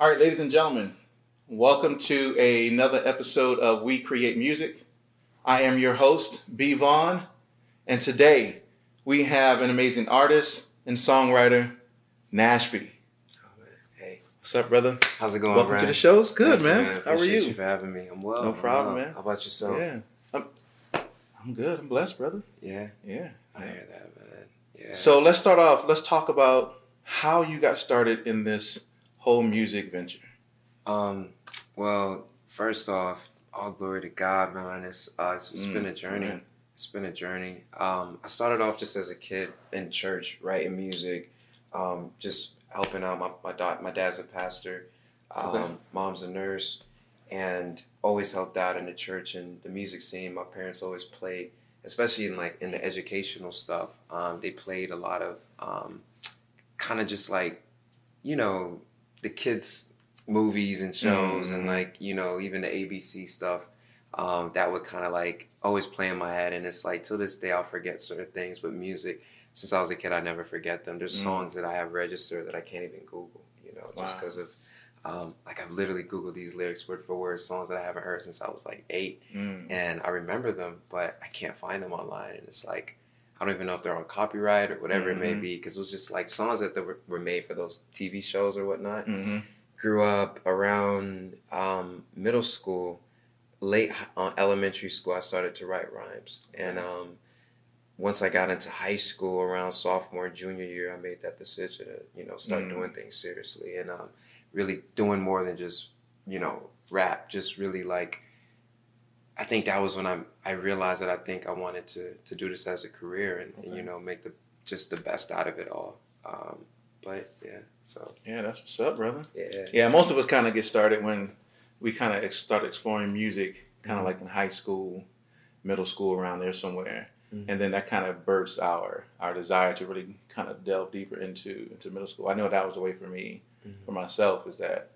All right, ladies and gentlemen, welcome to another episode of We Create Music. I am your host, B. Vaughn, and today we have an amazing artist and songwriter, Nashbi. Hey, What's up, brother? how's it going, welcome Brian? to the show. It's good, you, man. How are you? you for having me. I'm well. No I'm problem, well. man. How about yourself? Yeah, I'm, I'm good. I'm blessed, brother. Yeah, Yeah. I hear that, man. Yeah. So let's start off. Let's talk about how you got started in this whole music venture. um, well, first off, all glory to God, man. It's uh, it's, it's been a Mm, journey. amen. It's been a journey. Um, I started off just as a kid in church, writing music, um, just helping out. My my, da- my dad's a pastor, um, Okay. mom's a nurse, and always helped out in the church and the music scene. My parents always played, especially in like in the educational stuff. Um, they played a lot of um, kind of just like, you know, the kids movies and shows and Mhm. like you know even the ABC stuff um, that would kind of like always play in my head and it's like till this day I'll forget certain things but music since I was a kid I never forget them there's Mm. songs that I have registered that I can't even Google you know just because of um, like I've literally Googled these lyrics word for word songs that I haven't heard since I was like eight Mm. and I remember them but I can't find them online and it's like I don't even know if they're on copyright or whatever it may Mhm. be because it was just like songs that were, were made for those TV shows or whatnot hmm grew up around um, middle school, late uh, elementary school. I started to write rhymes, and um, once I got into high school, around sophomore, junior year, I made that decision to you know start Mm. doing things seriously and um, really doing more than just you know rap. Just really like. I think that was when I I realized that I think I wanted to to do this as a career and, and, you know make the just the best out of it all. Um, but yeah, so Yeah, that's what's up, brother. yeah. Yeah, most of us kind of get started when we kind of start exploring music, kind of Mhm. like in high school, middle school, around there somewhere, Mhm. and then that kind of bursts our our desire to really kind of delve deeper into into middle school. I know that was the way for me, Mhm. for myself, is that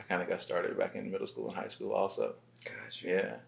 I kind of got started back in middle school and high school also. Gotcha. Yeah. Wow.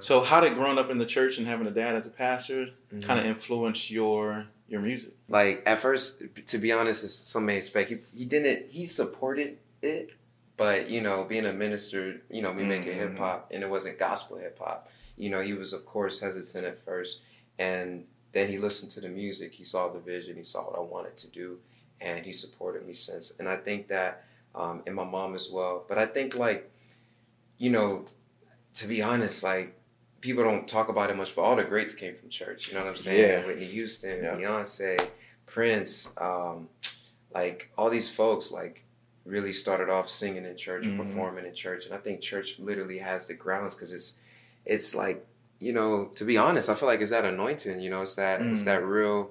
So how did growing up in the church and having a dad as a pastor Mhm. kind of influence your your music? like at first, to be honest, as some may expect, he, he didn't. He supported it, but you know, being a minister, you know, we make it Mhm. hip hop, and it wasn't gospel hip hop. You know, he was of course hesitant at first, and then he listened to the music. He saw the vision. He saw what I wanted to do, and he supported me since. And I think that, um, and my mom as well. But I think like, you know, to be honest, like people don't talk about it much, but all the greats came from church. You know what I'm saying? Yeah. Whitney Houston, Yeah. Beyonce, Prince, um, like all these folks, like really started off singing in church, Mhm. performing in church, and I think church literally has the grounds because it's, it's like, you know, to be honest, I feel like it's that anointing. You know, it's that it's Mm. that real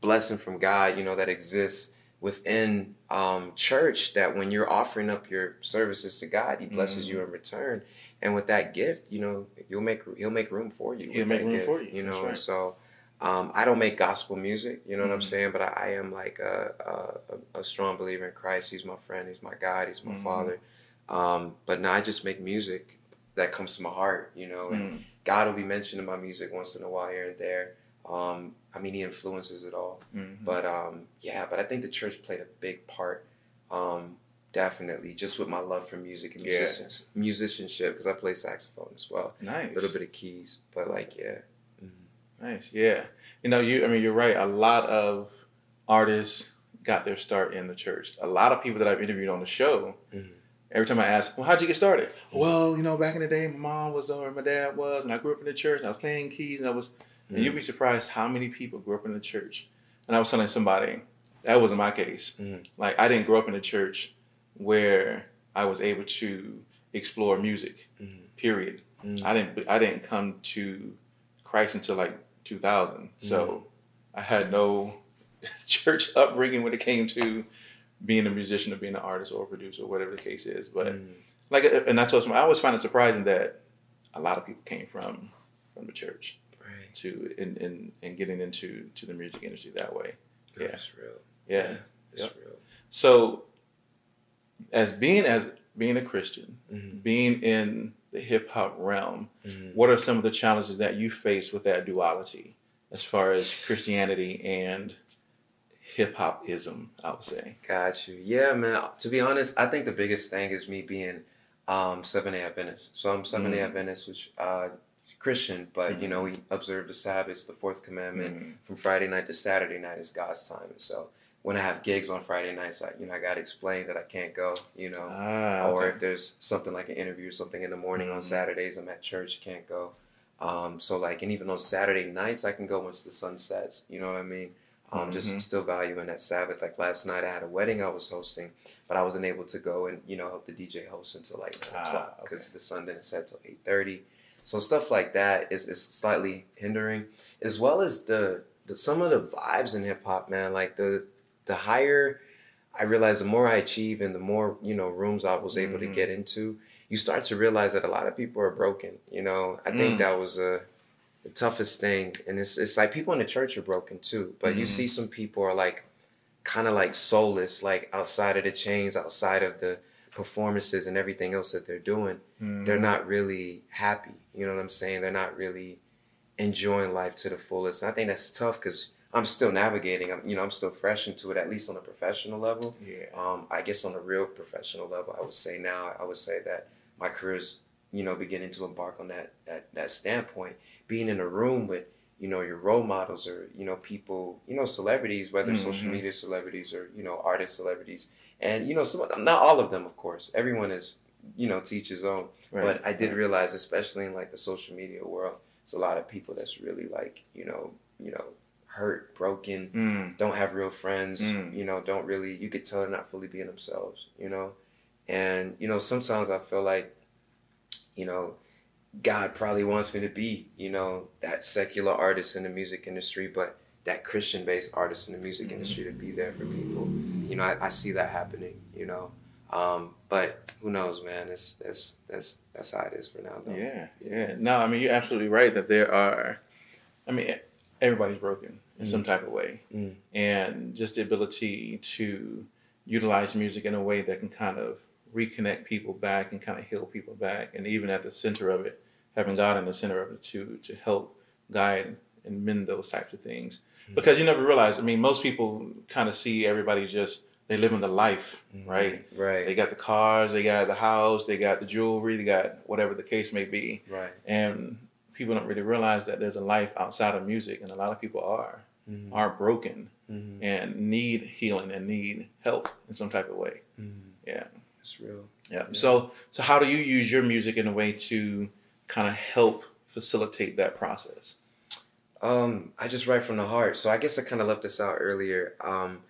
blessing from God. You know, that exists within um, church that when you're offering up your services to God, He blesses Mhm. you in return. And with that gift, you know, you'll make He'll make room for you. He'll make room gift, for you, You know, right. so um, I don't make gospel music. You know what I'm Mhm. saying? But I, I am like a, a, a strong believer in Christ. He's my friend. He's my God. He's my Mhm. father. Um, but now I just make music that comes to my heart. You know, and Mm. God will be mentioned in my music once in a while here and there. Um, I mean, He influences it all. Mhm. But um, yeah, but I think the church played a big part. Um, definitely, just with my love for music and Yeah. musicianship, because I play saxophone as well, nice. a little bit of keys. But like, yeah, Nice. Yeah. You know, you I mean you're right. A lot of artists got their start in the church. A lot of people that I've interviewed on the show, Mhm. every time I ask, Well, how'd you get started? Well, you know, back in the day my mom was or my dad was and I grew up in the church and I was playing keys and I was and you'd be surprised how many people grew up in the church. And I was telling somebody, that wasn't my case. Mhm. Like I didn't grow up in a church where I was able to explore music. Mhm. Period. Mhm. I didn't I didn't come to Christ until like 2000. So I had no church upbringing when it came to being a musician or being an artist or a producer or whatever the case is. But Mhm. like, and I told someone I always find it surprising that a lot of people came from from the church right, to in in, in getting into to the music industry that way. Yeah. that's real. Yeah. it's Yep. real. So as being as being a Christian, Mhm. being in the hip hop realm, Mhm. what are some of the challenges that you face with that duality as far as Christianity and hip hop ism, I would say. Got you. Yeah, man. To be honest, I think the biggest thing is me being um, Seven Day Adventist. So I'm Seven Day Mm. Adventist, which uh, Christian, but you know we observe the Sabbath, the fourth commandment, Mm. from Friday night to Saturday night is God's time. And so when I have gigs on Friday nights, I you know I got to explain that I can't go. You know, Ah, or okay. if there's something like an interview or something in the morning on Mhm. Saturdays, I'm at church, can't go. Um, so like, and even on Saturday nights, I can go once the sun sets. You know what I mean? Um, Mhm. Just still valuing that Sabbath. Like last night, I had a wedding I was hosting, but I wasn't able to go and you know help the DJ host until like nine o'clock because the sun didn't set till eight thirty. So stuff like that is, is slightly hindering, as well as the, the some of the vibes in hip hop, man. Like the the higher I realized, the more I achieve and the more you know rooms I was able Mhm. to get into, you start to realize that a lot of people are broken. You know, I think Mm. that was a the toughest thing, and it's it's like people in the church are broken too. But you Mhm. see some people are like kind of like soulless, like outside of the chains, outside of the performances and everything else that they're doing Mhm. they're not really happy. You know what I'm saying? They're not really enjoying life to the fullest. And I think that's tough because I'm still navigating. I'm, you know, I'm still fresh into it, at least on a professional level. Yeah. Um, I guess on a real professional level, I would say now, I would say that my career is, you know, beginning to embark on that that that standpoint. Being in a room with, you know, your role models or you know people, you know, celebrities, whether social Mhm. media celebrities or you know artist celebrities, and you know, some of them, not all of them, of course. Everyone is, you know, to each his own. Right. But I did realize, especially in like the social media world, it's a lot of people that's really like, you know, you know, hurt, broken, Mm. don't have real friends, Mm. you know, don't really you could tell they're not fully being themselves, you know? And, you know, sometimes I feel like, you know, God probably wants me to be, you know, that secular artist in the music industry, but that Christian based artist in the music Mhm. industry to be there for people. You know, I, I see that happening, you know. Um, but who knows, man? That's that's that's that's how it is for now though. Yeah, yeah. No, I mean you're absolutely right that there are. I mean, everybody's broken in some type of way, Mm. and just the ability to utilize music in a way that can kind of reconnect people back and kind of heal people back, and even at the center of it, having God in the center of it to to help guide and mend those types of things. Because you never realize. I mean, most people kind of see everybody just they live in the life, right? Right. They got the cars, they got the house, they got the jewelry, they got whatever the case may be. right. And people don't really realize that there's a life outside of music, and a lot of people are Mhm. are broken Mhm. and need healing and need help in some type of way. Mhm. Yeah, It's real. yeah. So, so how do you use your music in a way to kind of help facilitate that process? Um, I just write from the heart. So I guess I kind of left this out earlier. Um,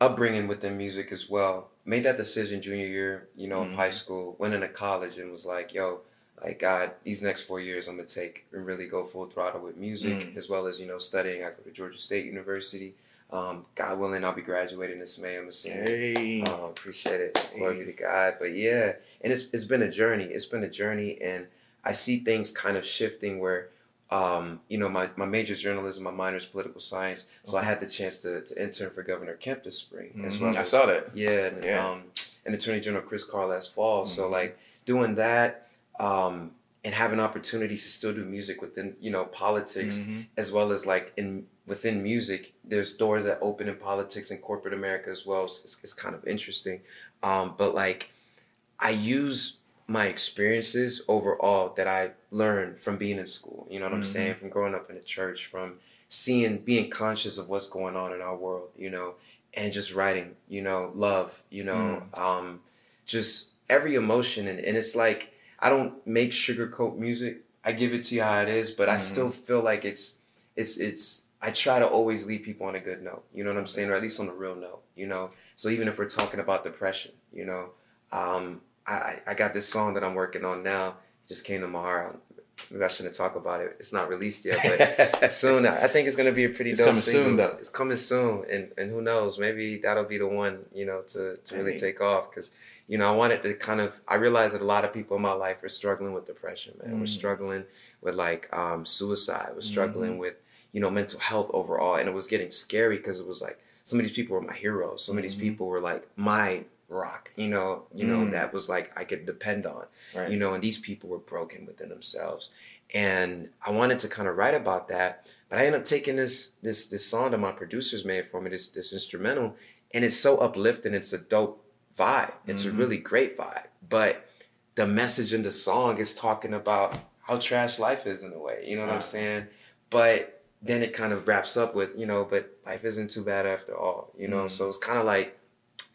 upbringing within music as well. Made that decision junior year, you know, of Mhm. high school. Went into college and was like, yo, like God, these next four years I'm gonna take and really go full throttle with music Mm. as well as you know studying. I go to Georgia State University. Um, God willing, I'll be graduating this May. I'm a senior. Hey, Oh, appreciate it. Glory be to God. But yeah, and it's it's been a journey. It's been a journey, and I see things kind of shifting where, um, you know, my, my major is journalism, my minor is political science. So I had the chance to, to intern for Governor Kemp this spring as Mhm, well. I saw that. Yeah, and, Yeah. um, and Attorney General Chris Carr last fall. So Mhm. like doing that, um, and having opportunities to still do music within you know politics Mhm. as well as like in within music there's doors that open in politics and corporate america as well. So it's, it's kind of interesting. Um, but like i use my experiences overall that i learned from being in school. You know what i'm Mhm. saying? From growing up in a church from seeing being conscious of what's going on in our world you know and just writing you know love you know um, just every emotion. And, and it's like i don't make sugarcoat music. I give it to you how it is but i Mhm. still feel like it's it's it's i try to always leave people on a good note you know what i'm saying or at least on a real note you know so even if we're talking about depression you know um, I, I got this song that i'm working on now it just came to my heart maybe i shouldn't talk about it it's not released yet but soon i think it's going to be a pretty It's dope coming single. soon, though. it's coming soon and and who knows maybe that'll be the one you know to to really Hey. take off because you know i wanted to kind of i realized that a lot of people in my life are struggling with depression man we're Mm. struggling with like um suicide we're struggling Mm-hmm. with you know mental health overall and it was getting scary because it was like some of these people were my heroes some of these Mhm. people were like my rock you know you know Mm. that was like i could depend on Right. you know and these people were broken within themselves and i wanted to kind of write about that But I ended up taking this this this song that my producers made for me, this this instrumental, and it's so uplifting. It's a dope vibe. It's Mhm. a really great vibe. But the message in the song is talking about how trash life is in a way. You know what I'm saying? But then it kind of wraps up with, you know, but life isn't too bad after all. You know, Mhm. so it's kind of like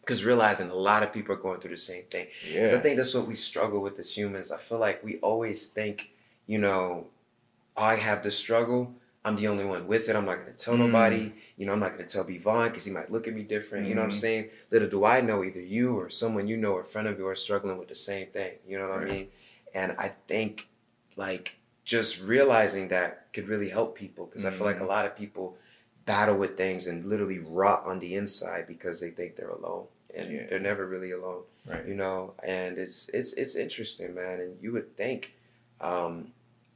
because realizing a lot of people are going through the same thing. 'Cause I Yeah. think that's what we struggle with as humans. I feel like we always think, you know, I have this struggle. I'm the only one with it. I'm not going to tell Mm. nobody. You know, I'm not going to tell Bevon because he might look at me different. You know what I'm Mhm. saying? Little do I know either you or someone you know or a friend of yours struggling with the same thing. You know what Right. I mean? And I think like just realizing that could really help people because I feel like a Mhm. lot of people battle with things and literally rot on the inside because they think they're alone and Yeah. they're never really alone Right. you know and it's it's it's interesting man and you would think um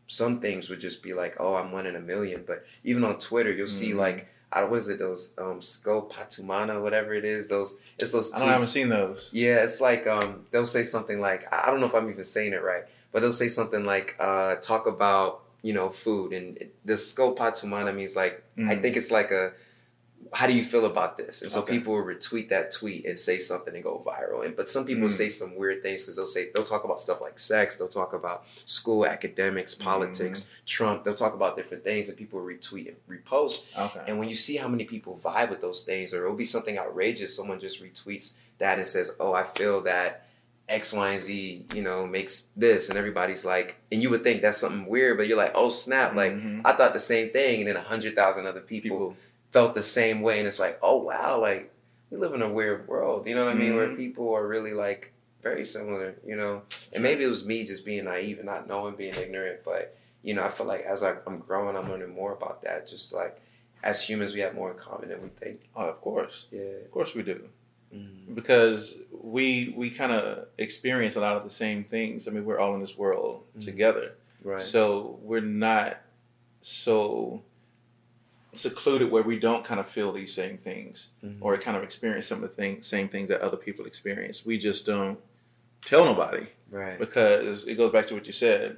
some things would just be like oh i'm one in a million but even on twitter you'll see Mhm. like I, what is it those um Sko patumana whatever it is those it's those I don't I haven't seen those. yeah it's like um they'll say something like i I don't know if i'm even saying it right but they'll say something like uh talk about you know food and the Sko patumana means like i Mhm. think it's like a how do you feel about this? And so Okay. people will retweet that tweet and say something and go viral. And but some people Mm. say some weird things because they'll say they'll talk about stuff like sex, they'll talk about school, academics, politics, Mm-hmm. Trump. They'll talk about different things and people retweet and repost. Okay. And when you see how many people vibe with those things, or it'll be something outrageous, someone just retweets that and says, "Oh, I feel that." X, Y, and Z, you know, makes this, and everybody's like, and you would think that's something weird, but you're like, oh snap, like Mhm. I thought the same thing, and then a hundred thousand other people people. felt the same way and it's like oh wow like we live in a weird world you know what i mean where Mhm. people are really like very similar you know and maybe it was me just being naive and not knowing being ignorant but you know i feel like as I, i'm growing i'm learning more about that just like as humans we have more in common than we think Oh, of course. yeah Of course we do. mm because we we kind of experience a lot of the same things. I mean, we're all in this world Mhm. together, right so we're not so secluded where we don't kind of feel these same things Mhm. or kind of experience some of the thing, same things that other people experience. We just don't tell nobody right because it goes back to what you said.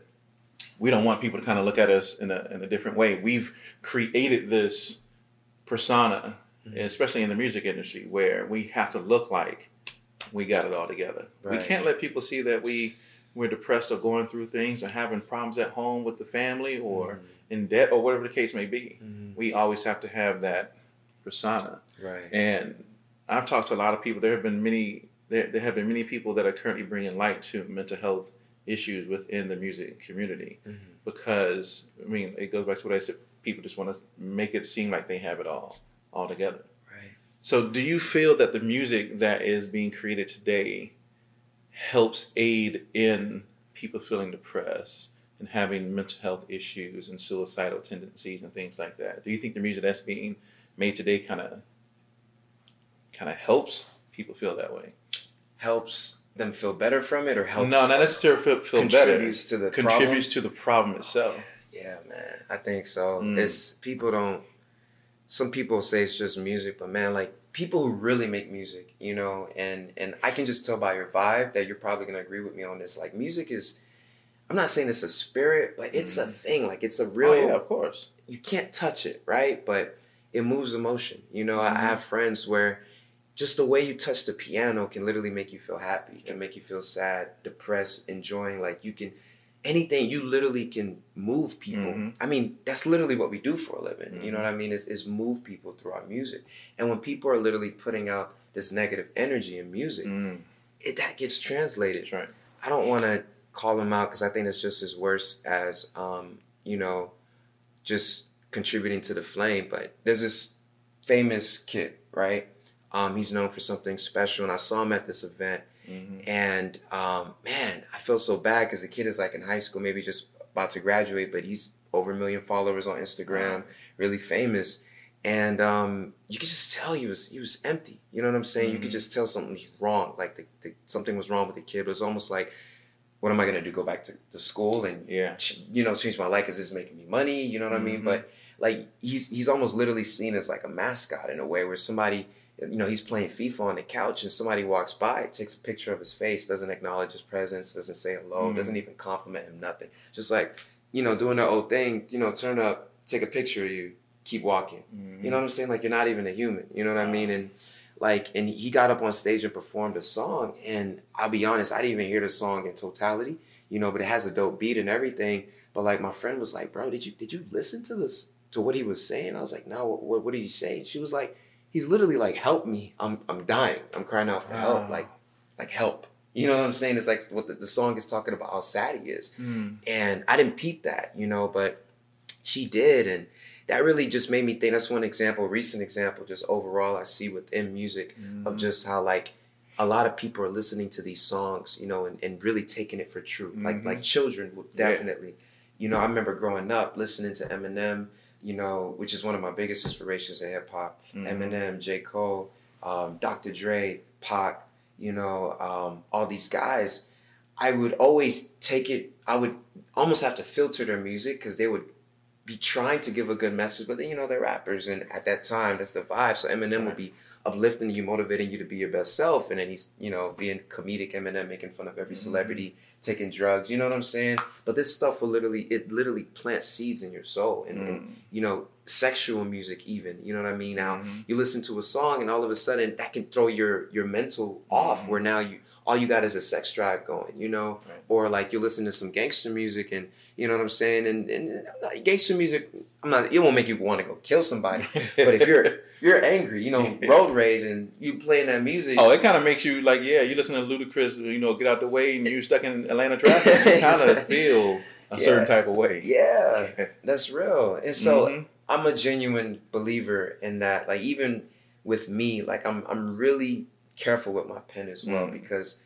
We don't want people to kind of look at us in a in a different way. We've created this persona, Mhm. especially in the music industry, where we have to look like we got it all together. We can't let people see that we we're depressed or going through things or having problems at home with the family or in debt or whatever the case may be. Mhm. We always have to have that persona. right And I've talked to a lot of people. There have been many. There, there have been many people that are currently bringing light to mental health issues within the music community Mhm. because I mean it goes back to what I said. People just want to make it seem like they have it all all together. So, do you feel that the music that is being created today helps aid in people feeling depressed and having mental health issues and suicidal tendencies and things like that? Do you think the music that's being made today kind of kind of helps people feel that way? helps them feel better from it or helps no, not necessarily feel, feel better. contributes to the problem? To the problem itself. Yeah, man. I think so. Mm. It's people don't. Some people say it's just music, but man, like people who really make music, you know, and and I can just tell by your vibe that you're probably gonna agree with me on this. Like music is. I'm not saying it's a spirit, but it's a Mm. thing. Like it's a real. oh yeah, of course. You can't touch it, right? But it moves emotion. You know, I Mhm. have friends where just the way you touch the piano can literally make you feel happy, can make you feel sad, depressed, enjoying. Like you can anything you literally can move people. Mhm. I mean, that's literally what we do for a living. You know what I mean? Is is move people through our music. And when people are literally putting out this negative energy in music, Mm, it that gets translated. right. I don't want to call him out because I think it's just as worse as um, you know, just contributing to the flame. But there's this famous kid, right? Um, he's known for something special, and I saw him at this event, hmm and um, man, I feel so bad because the kid is like in high school, maybe just about to graduate, but he's over a million followers on Instagram, really famous. And um, you could just tell he was he was empty. You know what I'm saying? You could Mhm. just tell something was wrong. Like the, the, something was wrong with the kid. It was almost like, what am I gonna do? Go back to the school and Yeah. ch- you know change my life because it's making me money. You know what I mean? Mhm. But like he's he's almost literally seen as like a mascot in a way where somebody you know he's playing FIFA on the couch and somebody walks by, takes a picture of his face, doesn't acknowledge his presence, doesn't say hello, Mhm. doesn't even compliment him, nothing. Just like you know doing their old thing. You know, turn up take a picture of you, keep walking. Mhm. You know what I'm saying? Like you're not even a human. You know what I mean? And like, and he got up on stage and performed a song. And I'll be honest, I didn't even hear the song in totality. You know, but it has a dope beat and everything. But like my friend was like, "Bro, did you did you listen to this to what he was saying?" I was like, "No, what what did he say?" She was like, "He's literally like, help me, I'm I'm dying, I'm crying out for help, like like help." You know what I'm saying? It's like what the, the song is talking about how sad he is Mm. and I didn't peep that, you know, but she did, and that really just made me think. That's one example, recent example, just overall I see within music of Mhm. just how like a lot of people are listening to these songs, you know, and, and really taking it for true. Like Mhm. like children would Yeah. definitely, you know, I remember growing up listening to Eminem, you know, which is one of my biggest inspirations in hip hop. Mhm. Eminem, J. Cole, um, Dr. Dre, Pac, you know, um, all these guys, I would always take it, I would almost have to filter their music because they would be trying to give a good message, but then, you know, they're rappers. And at that time, that's the vibe. So Eminem would be uplifting you, motivating you to be your best self. And then he's, you know, being comedic Eminem, making fun of every Mhm. celebrity, taking drugs. You know what I'm saying? But this stuff will literally, it literally plants seeds in your soul. And, and Mm. you know, sexual music even. You know what I mean? Now Mhm. you listen to a song and all of a sudden that can throw your your mental off Mhm. where now you all you got is a sex drive going, you know? Right. Or like you listen to some gangster music and you know what I'm saying? And and gangster music I'm not it won't make you want to go kill somebody. but if you're you're angry, you know, road rage and you playing that music Oh, it kind of makes you like, yeah, you listen to Ludacris, you know, get out the way, and you're stuck in Atlanta traffic. You kind of feel a Yeah. certain type of way. Yeah, that's real. And so Mhm. I'm a genuine believer in that. Like even with me, like I'm I'm really careful with my pen as well Mm. because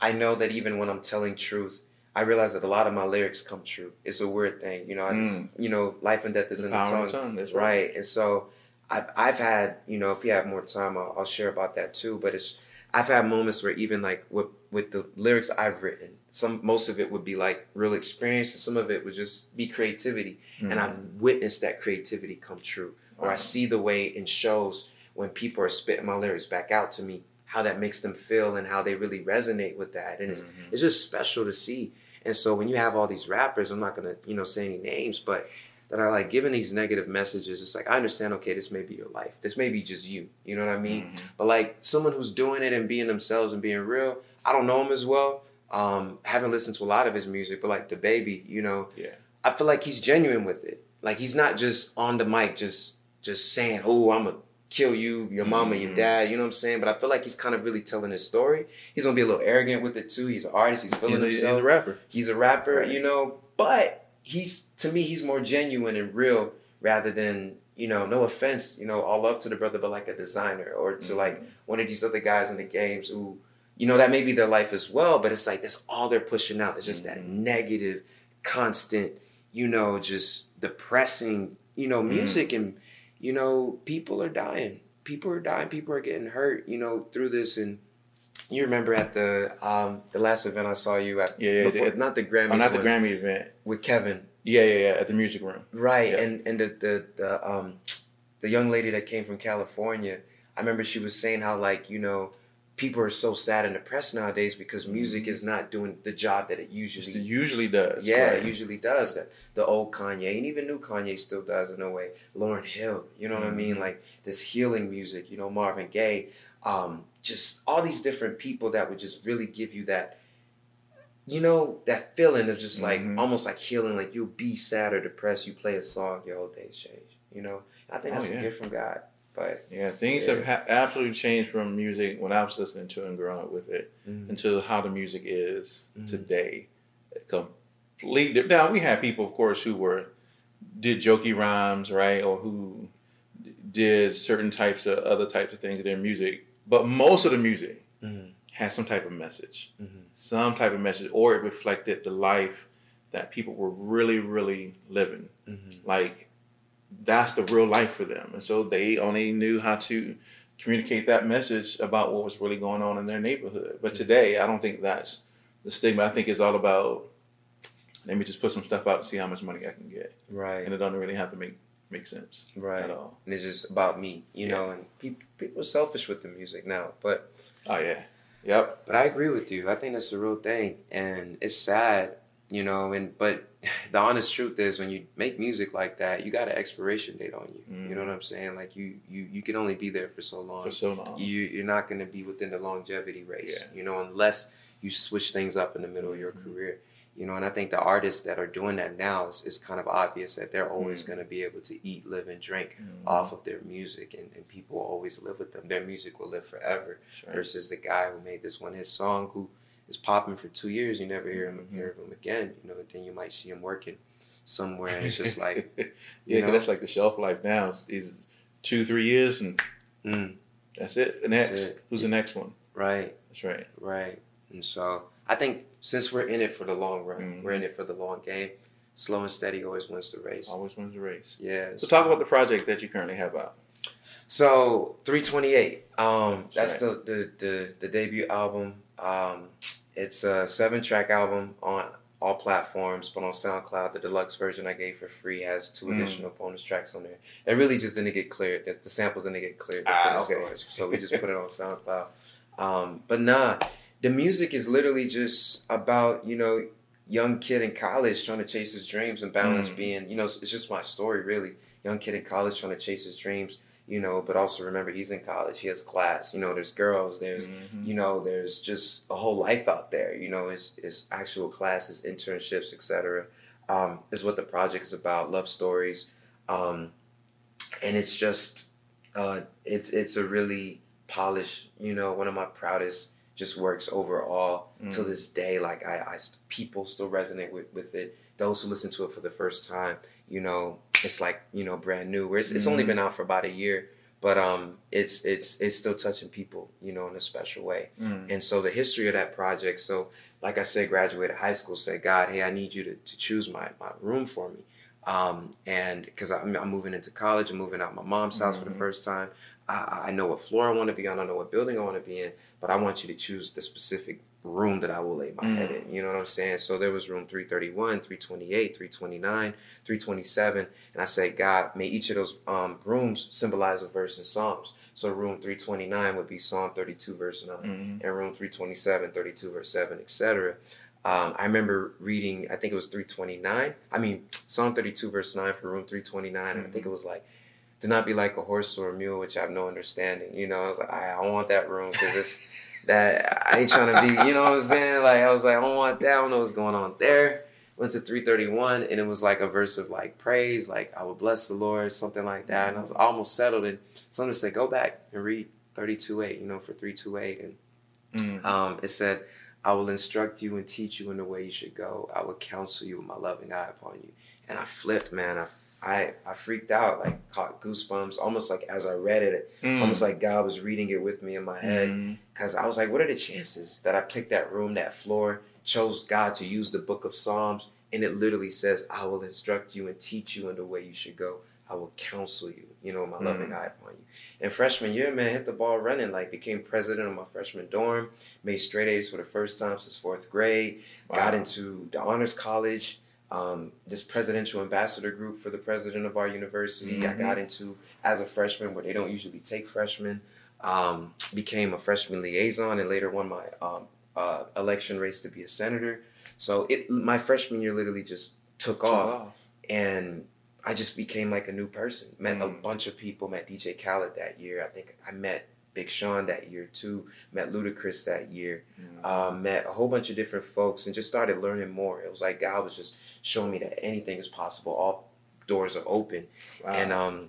I know that even when I'm telling truth, I realize that a lot of my lyrics come true. It's a weird thing, you know. I, Mm. You know, life and death is the in the tongue, tongue. That's right? And so I've I've had you know if you have more time, I'll, I'll share about that too. But it's I've had moments where even like with with the lyrics I've written, some most of it would be like real experience, and some of it would just be creativity Mm. and I've witnessed that creativity come true. Or I see the way in shows when people are spitting my lyrics back out to me, how that makes them feel and how they really resonate with that, and it's Mhm. it's just special to see. And so when you have all these rappers, I'm not gonna you know say any names, but that are like giving these negative messages, it's like I understand. Okay, this may be your life. This may be just you. You know what I mean? Mhm. But like someone who's doing it and being themselves and being real, I don't know him as well. Um, haven't listened to a lot of his music, but like DaBaby, you know, Yeah. I feel like he's genuine with it. Like he's not just on the mic, just just saying, "Oh, I'm gonna kill you, your mama, your Mhm. dad." You know what I'm saying? But I feel like he's kind of really telling his story. He's gonna be a little arrogant with it too. He's an artist. He's feeling He's a, he's a rapper. He's a rapper, Right. you know. But he's to me, he's more genuine and real rather than you know. No offense, you know, all love to the brother, but like a designer or to like one of these other guys in the games who, you know, that may be their life as well, but it's like that's all they're pushing out. It's just that Mhm. negative, constant, you know, just depressing, you know, Mhm. music and you know, people are dying. People are dying, people are getting hurt, you know, through this and you remember at the um the last event I saw you at Yeah, yeah, before, the- not the Grammy, Oh, not the Grammy event. with Kevin. Yeah, yeah, yeah. At the music room. Right, Yeah. and and the, the the um the young lady that came from California, I remember she was saying how like you know people are so sad and depressed nowadays because music Mhm. is not doing the job that it usually It usually does. yeah right. it usually does that the old Kanye and even new Kanye still does in a way Lauryn Hill you know what I mean Mhm. like this healing music you know Marvin Gaye um just all these different people that would just really give you that you know that feeling of just like Mhm. almost like healing like you'll be sad or depressed you play a song your whole days change you know I think Oh, that's yeah. a gift from God but Yeah, things Yeah. have ha- absolutely changed from music when I was listening to and growing up with it mm, into how the music is Mhm. today. Complete. di- Now we have people, of course, who were did jokey rhymes, right, or who did certain types of other types of things in their music, but most of the music Mhm. had some type of message, Mhm. some type of message, or it reflected the life that people were really, really living. Mhm. Like that's the real life for them, and so they only knew how to communicate that message about what was really going on in their neighborhood. But Mhm. today, I don't think that's the stigma. I think it's all about let me just put some stuff out and see how much money I can get, right and it doesn't really have to make make sense right at all. and it's just about me you Yeah. know and people people are selfish with the music now but Oh yeah, yep. But I agree with you. I think that's the real thing, and it's sad you know, and but the honest truth is when you make music like that, you got an expiration date on you. Mm. You know what I'm saying? Like you you you can only be there for so long. For so long. You you're not going to be within the longevity race. Yeah. You know, unless you switch things up in the middle of your mm-hmm. career. You know, and I think the artists that are doing that now is, is kind of obvious that they're always mm. going to be able to eat, live, and drink mm. off of their music, and, and people will always live with them. Their music will live forever. Sure. Versus the guy who made this one hit song who is popping for two years, you never hear him mm-hmm. hear of him again. You know, then you might see him working somewhere, and it's just like yeah, know? that's like the shelf life now. Is two, three years, and mm. that's it. The next, it. who's the next one? Right. That's right. Right. And so I think since we're in it for the long run, mm-hmm. we're in it for the long game. Slow and steady always wins the race. Always wins the race. Yeah. So talk about the project that you currently have out. So 328. Um, that's, right. the, the, the the debut album. Um, it's a seven track album on all platforms, but on SoundCloud, the deluxe version I gave for free has two mm. additional bonus tracks on there. It really just didn't get cleared. The samples didn't get cleared. Ah, okay. So we just put it on SoundCloud. Um, but nah, the music is literally just about, you know, young kid in college trying to chase his dreams and balance mm. being, you know, it's just my story really. Young kid in college trying to chase his dreams you know, but also remember he's in college, he has class, you know, there's girls, there's, mm-hmm. you know, there's just a whole life out there, you know, his, his actual classes, internships, etc. Um, is what the project is about, love stories. Um, and it's just, uh, it's, it's a really polished, you know, one of my proudest just works overall mm. to this day. Like I, I, people still resonate with, with it. Those who listen to it for the first time, you know, it's like you know brand new. Where it's, it's only been out for about a year, but um, it's it's it's still touching people, you know, in a special way. Mm. And so the history of that project. So like I said, graduated high school. Said God, hey, I need you to, to choose my my room for me. Um, and because I'm, I'm, moving into college, I'm moving out my mom's house mm-hmm. for the mm-hmm. first time. I, I know what floor I want to be on. I don't know what building I want to be in, but I want you to choose the specific room that I will lay my mm. head in. You know what I'm saying? So there was room 331, 328, 329, 327. And I said, God, may each of those um, rooms symbolize a verse in Psalms. So room 329 would be Psalm 32, verse 9, mm. and room 327, 32, verse 7, etc. Um, I remember reading, I think it was 329. I mean, Psalm 32, verse 9 for room 329. Mm-hmm. And I think mm-hmm. it was like, do not be like a horse or a mule, which I have no understanding. You know, I was like, I, I want that room because it's that I ain't trying to be, you know what I'm saying? Like I was like, I don't want that. I don't know what's going on there. Went to 331 and it was like a verse of like praise, like I will bless the Lord, something like that. And I was almost settled and someone said, go back and read 32.8, you know, for 328. And mm. um, it said, I will instruct you and teach you in the way you should go. I will counsel you with my loving eye upon you. And I flipped, man. I I I freaked out, like caught goosebumps, almost like as I read it, mm. almost like God was reading it with me in my head. Because mm. I was like, what are the chances that I picked that room, that floor, chose God to use the book of Psalms, and it literally says, I will instruct you and teach you in the way you should go. I will counsel you, you know, my mm. loving eye upon you. And freshman year, man, hit the ball running. Like became president of my freshman dorm, made straight A's for the first time since fourth grade. Wow. Got into the honors college um, this presidential ambassador group for the president of our university. Mm-hmm. I got into as a freshman where they don't usually take freshmen. Um, became a freshman liaison and later won my um, uh, election race to be a senator. So it my freshman year literally just took, took off, off, and I just became like a new person. Met mm. a bunch of people. Met DJ Khaled that year. I think I met Big Sean that year too. Met Ludacris that year. Mm. Um, met a whole bunch of different folks and just started learning more. It was like God was just showing me that anything is possible. All doors are open. Wow. And um,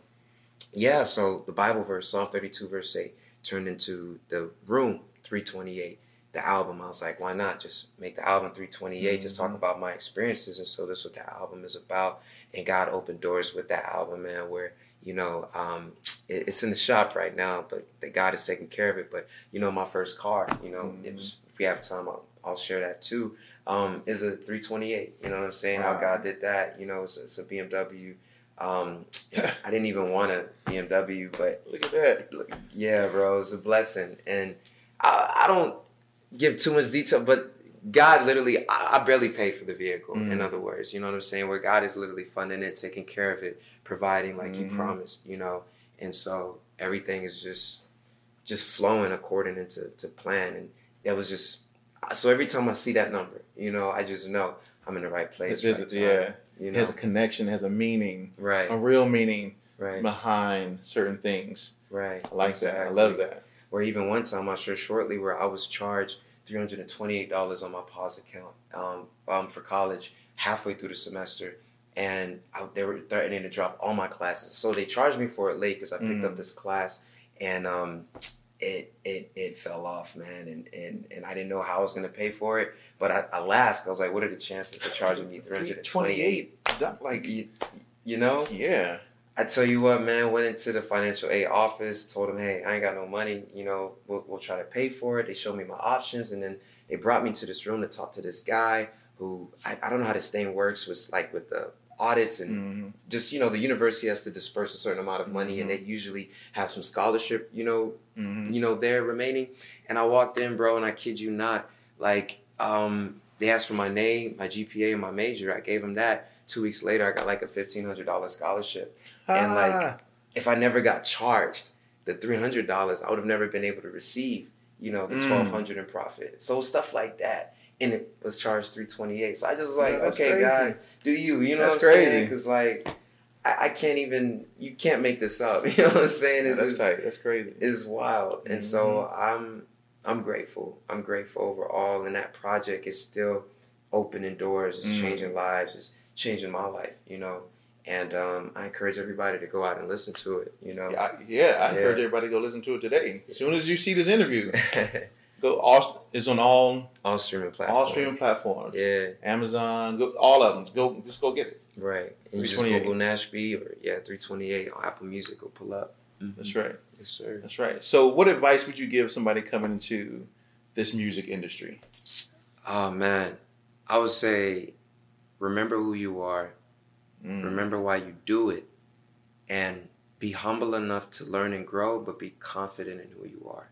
yeah, so the Bible verse, Psalm 32, verse 8, turned into the room 328. The album, I was like, why not just make the album 328? Mm-hmm. Just talk mm-hmm. about my experiences, and so this is what the album is about. And God opened doors with that album, man. Where you know, um, it, it's in the shop right now, but the God is taking care of it. But you know, my first car, you know, mm-hmm. was, if we have time, I'll, I'll share that too um, is a 328. You know what I'm saying? Wow. How God did that. You know, it's, it's a BMW. Um, I didn't even want a BMW, but look at that. Yeah, bro, it's a blessing. And I, I, don't give too much detail, but God literally, I, I barely pay for the vehicle. Mm. In other words, you know what I'm saying? Where God is literally funding it, taking care of it, providing like mm-hmm. He promised. You know, and so everything is just just flowing according into to plan, and it was just so every time I see that number, you know, I just know I'm in the right place. It right is, time, yeah. You It know, has a connection, has a meaning, right, a real meaning right, behind certain things. right. I like that. I love that. Or even one time, I'm sure shortly, where I was charged three hundred and twenty-eight dollars on my PAWS account um, um, for college halfway through the semester, and I, they were threatening to drop all my classes. So they charged me for it late because I picked Mm. up this class, and um, it it it fell off, man, and and and I didn't know how I was gonna pay for it. But I, I laughed. I was like, "What are the chances of charging me three hundred and twenty-eight? That- Like, You, you know?" yeah. I tell you what, man, went into the financial aid office, told them, hey, I ain't got no money, you know, we'll, we'll try to pay for it. They showed me my options, and then they brought me to this room to talk to this guy who, I, I don't know how this thing works, was like with the audits and Mhm. just, you know, the university has to disperse a certain amount of money, and they usually have some scholarship, you know, Mhm. you know, there remaining. And I walked in, bro, and I kid you not, like, um, they asked for my name, my GPA, and my major. I gave them that. Two weeks later, I got like a fifteen hundred dollar scholarship. And, like, Ah, If I never got charged the three hundred dollars, I would have never been able to receive, you know, the Mm. twelve hundred in profit. So stuff like that, and it was charged three twenty eight. So I just was like, Yeah, okay, crazy. God, do you? You know That's what I'm saying? Because like, I, I can't even. You can't make this up. You know what I'm saying? It's that's just tight. That's crazy. it's wild. And Mm-hmm. so I'm I'm grateful. I'm grateful overall. And that project is still opening doors. It's Mm. changing lives. It's changing my life. You know. And um, I encourage everybody to go out and listen to it. You know. Yeah, I, yeah, I Yeah. encourage everybody to go listen to it today. As soon as you see this interview, go. All, it's on all All streaming platforms. all streaming platforms. Yeah. Amazon, go all of them. Go, just go get it. Right. And you just 328. Google Nashbi or yeah, 328 on Apple Music. Go pull up. That's right. Yes, sir. That's right. So, what advice would you give somebody coming into this music industry? Oh man, I would say, remember who you are. Mm. Remember why you do it, and be humble enough to learn and grow, but be confident in who you are.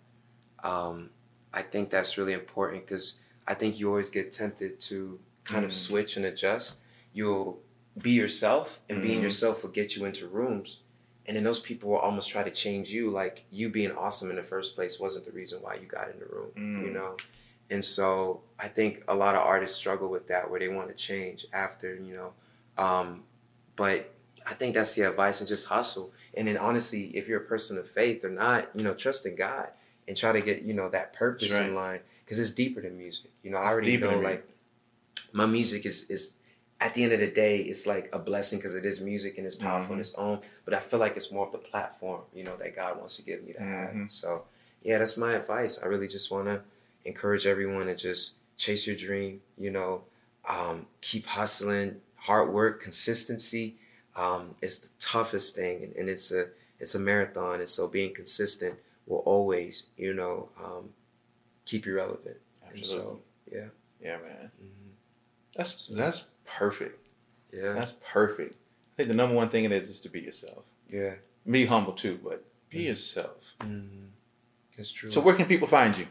Um, I think that's really important because I think you always get tempted to kind of Mm. switch and adjust. You'll be yourself, and being Mhm. yourself will get you into rooms. And then those people will almost try to change you, like you being awesome in the first place wasn't the reason why you got in the room, you Mm. know? And so I think a lot of artists struggle with that where they want to change after, you know. Um, but I think that's the advice and just hustle. And then honestly, if you're a person of faith or not, you know, trust in God and try to get, you know, that purpose right. in line because it's deeper than music. You know, I already know like my music is is at the end of the day, it's like a blessing because it is music and it's powerful on Mhm. its own. But I feel like it's more of the platform, you know, that God wants to give me to have. Mhm. So yeah, that's my advice. I really just want to encourage everyone to just chase your dream. You know, um, keep hustling, hard work, consistency. Um, it's the toughest thing, and, and it's a it's a marathon. And so being consistent will always, you know, um, keep you relevant. Absolutely. so yeah, Yeah, man. mhm. That's that's perfect. yeah, That's perfect. I think the number one thing it is is to be yourself. yeah. Be humble too, but be Mhm. yourself. Mm-hmm. That's true. So, where can people find you?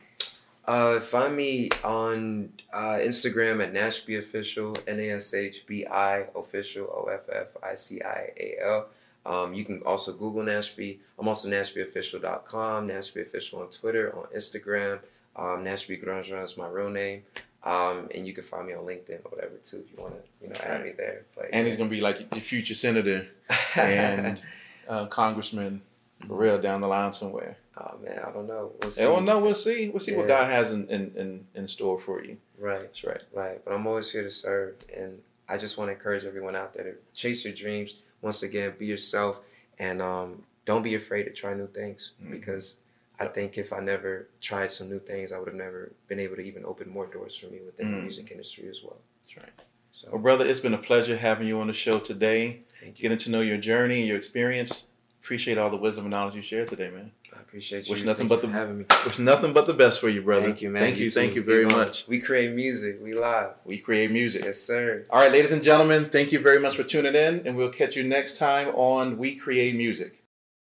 Uh, find me on uh, Instagram at Nashbi Official, N A S H B I Official, O F F I C I A L. Um, you can also Google Nashbi. I'm also NashbiOfficial.com, Nashbi Official on Twitter, on Instagram. Um, Nashbi Grandjean is my real name. Um, and you can find me on LinkedIn or whatever too if you want to, you know, add me there. But And he's gonna be like the future senator and uh, congressman for real down the line somewhere. oh man, I don't know. We'll see. Yeah, well, see. We'll see what God has in, in, in, in store for you. Right. That's right. Right, but I'm always here to serve, and I just want to encourage everyone out there to chase your dreams. Once again, be yourself, and um, don't be afraid to try new things. Mhm. Because I think if I never tried some new things, I would have never been able to even open more doors for me within the Mm. music industry as well. That's right. So, Well, brother, it's been a pleasure having you on the show today, thank you. getting to know your journey, your experience. Appreciate all the wisdom and knowledge you shared today, man. Appreciate you. Wish nothing Thank but you for the- having me. It's nothing but the best for you, brother. Thank you, man. Thank you, thank you very on. much. We create music. We live. We create music. Yes, sir. All right, ladies and gentlemen, thank you very much for tuning in, and we'll catch you next time on We Create Music.